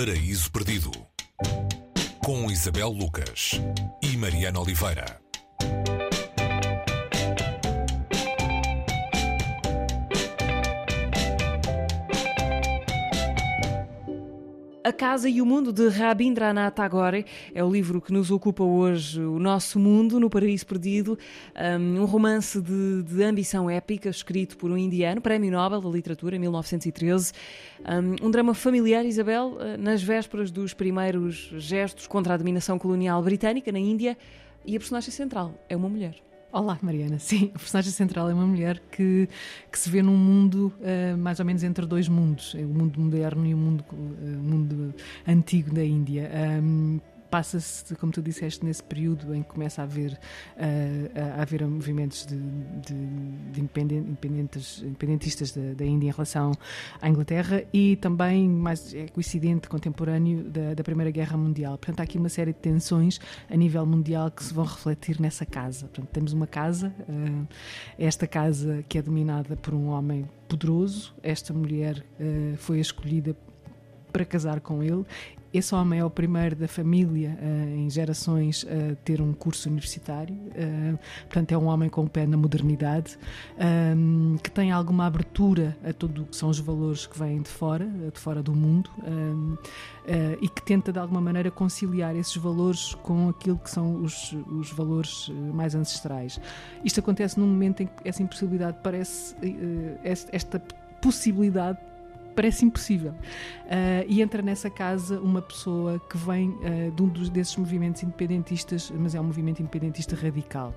Paraíso Perdido com Isabel Lucas e Mariana Oliveira. A Casa e o Mundo de Rabindranath Tagore é o livro que nos ocupa hoje, o nosso mundo no Paraíso Perdido, um romance de, de ambição épica escrito por um indiano, Prémio Nobel da Literatura em 1913, um drama familiar, Isabel, uh, nas vésperas dos primeiros gestos contra a dominação colonial britânica na Índia e a personagem central é uma mulher. Olá, Mariana. Sim, a personagem central é uma mulher que, que se vê num mundo uh, mais ou menos entre dois mundos, o mundo moderno e o mundo, uh, mundo antigo da Índia. Um, passa-se, como tu disseste, nesse período em que começa a haver, uh, a haver movimentos de, de, de independentes, independentistas da, da, Índia em relação à Inglaterra e também, mais é coincidente, contemporâneo da, da, Primeira Guerra Mundial. Portanto, há aqui uma série de tensões a nível mundial que se vão refletir nessa casa. Portanto, temos uma casa, uh, esta casa que é dominada por um homem poderoso, esta mulher uh, foi escolhida para casar com ele esse homem é o primeiro da família uh, em gerações a uh, ter um curso universitário, uh, portanto, é um homem com o pé na modernidade, um, que tem alguma abertura a tudo o que são os valores que vêm de fora, de fora do mundo, um, e que tenta de alguma maneira conciliar esses valores com aquilo que são os, os valores mais ancestrais. Isto acontece num momento em que essa impossibilidade parece, esta possibilidade parece impossível. Uh, e entra nessa casa uma pessoa que vem uh, de um dos, desses movimentos independentistas, mas é um movimento independentista radical.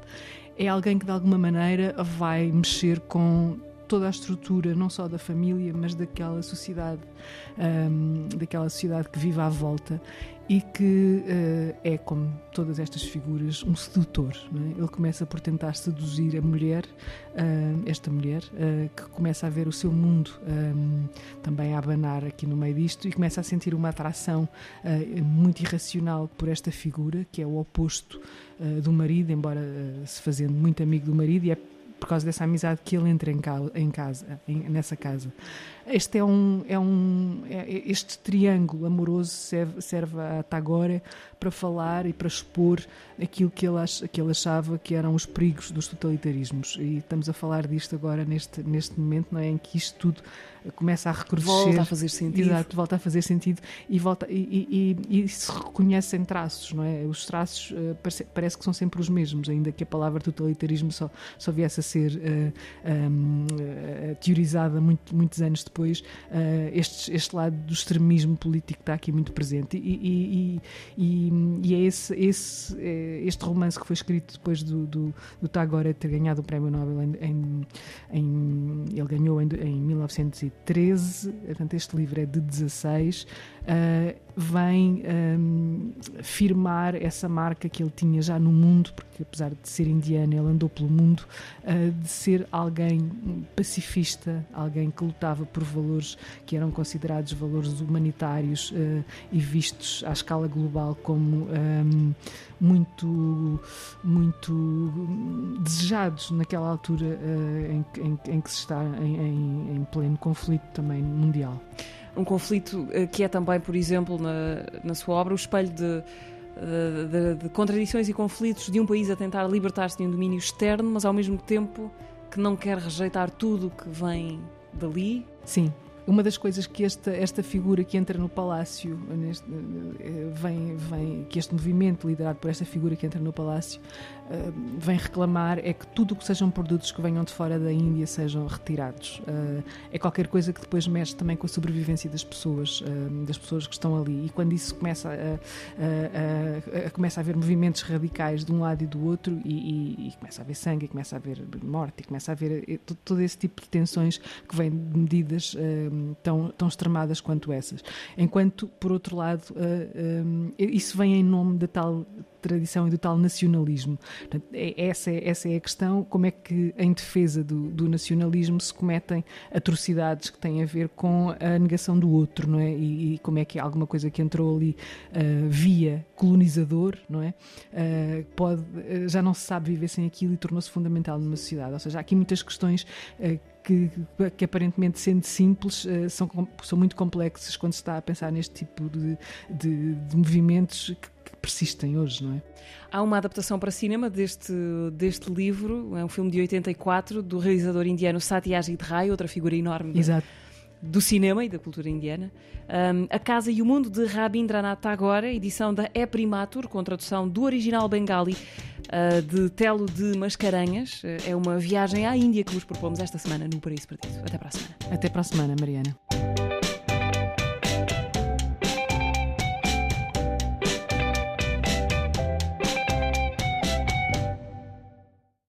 É alguém que de alguma maneira vai mexer com toda a estrutura, não só da família, mas daquela sociedade, um, daquela sociedade que vive à volta e que uh, é, como todas estas figuras, um sedutor. É? Ele começa por tentar seduzir a mulher, uh, esta mulher, uh, que começa a ver o seu mundo um, também a abanar aqui no meio disto e começa a sentir uma atração muito irracional por esta figura, que é o oposto do marido, embora se fazendo muito amigo do marido, e é por causa dessa amizade que ele entra em, casa, em casa em, nessa casa. Este é um, é um é, este triângulo amoroso serve, serve a Tagore para falar e para expor aquilo que ele, ach, que ele achava que eram os perigos dos totalitarismos. E estamos a falar disto agora neste, neste momento, não é? Em que isto tudo começa a recrudescer. Volta a fazer sentido. Exato, volta a fazer sentido e, volta, e, e, e se reconhecem traços, não é? Os traços uh, parece, parece, que são sempre os mesmos, ainda que a palavra totalitarismo só, só viesse a ser eh, um, uh, eh, teorizada muito, muitos anos depois. este, este lado do extremismo político está aqui muito presente e, e é esse, esse, este romance que foi escrito depois do, do, do Tagore ter ganhado o Prémio Nobel em, em, em ele ganhou em, em 1930 13, portanto, este livro é de 16, uh, vem um, firmar essa marca que ele tinha já no mundo, porque apesar de ser indiano, ele andou pelo mundo, uh, de ser alguém pacifista, alguém que lutava por valores que eram considerados valores humanitários uh, e vistos à escala global como um, muito, muito desejados naquela altura uh, em, em, em, que se está em, em pleno conflito também mundial um conflito eh, que é também, por exemplo, na, na sua obra, o espelho de, eh, de, de, contradições e conflitos de um país a tentar libertar-se de um domínio externo, mas ao mesmo tempo que não quer rejeitar tudo que vem dali. Sim, uma das coisas que esta, esta figura que entra no palácio, neste, eh, vem, vem, que este movimento liderado por esta figura que entra no palácio, uh, vem reclamar é que tudo o que sejam produtos que venham de fora da Índia sejam retirados. Uh, é qualquer coisa que depois mexe também com a sobrevivência das pessoas, das pessoas que estão ali. E quando isso começa a, a, a, a começa a haver movimentos radicais de um lado e do outro, e, e, e, começa a haver sangue, e começa a haver morte, e começa a haver todo esse tipo de tensões que vêm de medidas tão, tão extremadas quanto essas. Enquanto, por outro lado, uh, eh, um, isso vem em nome da tal tradição e do tal nacionalismo. Portanto, é, essa, é, essa é a questão, como é que em defesa do, do, nacionalismo se cometem atrocidades que têm a ver com a negação do outro, não é? E, e como é que alguma coisa que entrou ali uh, via colonizador, não é? Uh, pode, uh, já não se sabe viver sem aquilo e tornou-se fundamental numa sociedade. Ou seja, há aqui muitas questões que, que aparentemente sendo simples uh, são, são muito complexos quando se está a pensar neste tipo de, de, de movimentos que, que, persistem hoje, não é? Há uma adaptação para cinema deste, deste livro, é um filme de 84 do realizador indiano Satyajit Ray, outra figura enorme. Exato do cinema e da cultura indiana. Um, a Casa e o Mundo de Rabindranath Tagore, edição da E Primatur, com tradução do original bengali uh, de Telo de Mascarenhas. Uh, é uma viagem à Índia que vos propomos esta semana no Paraíso Perdido. Até para a semana. Até para a semana, Mariana.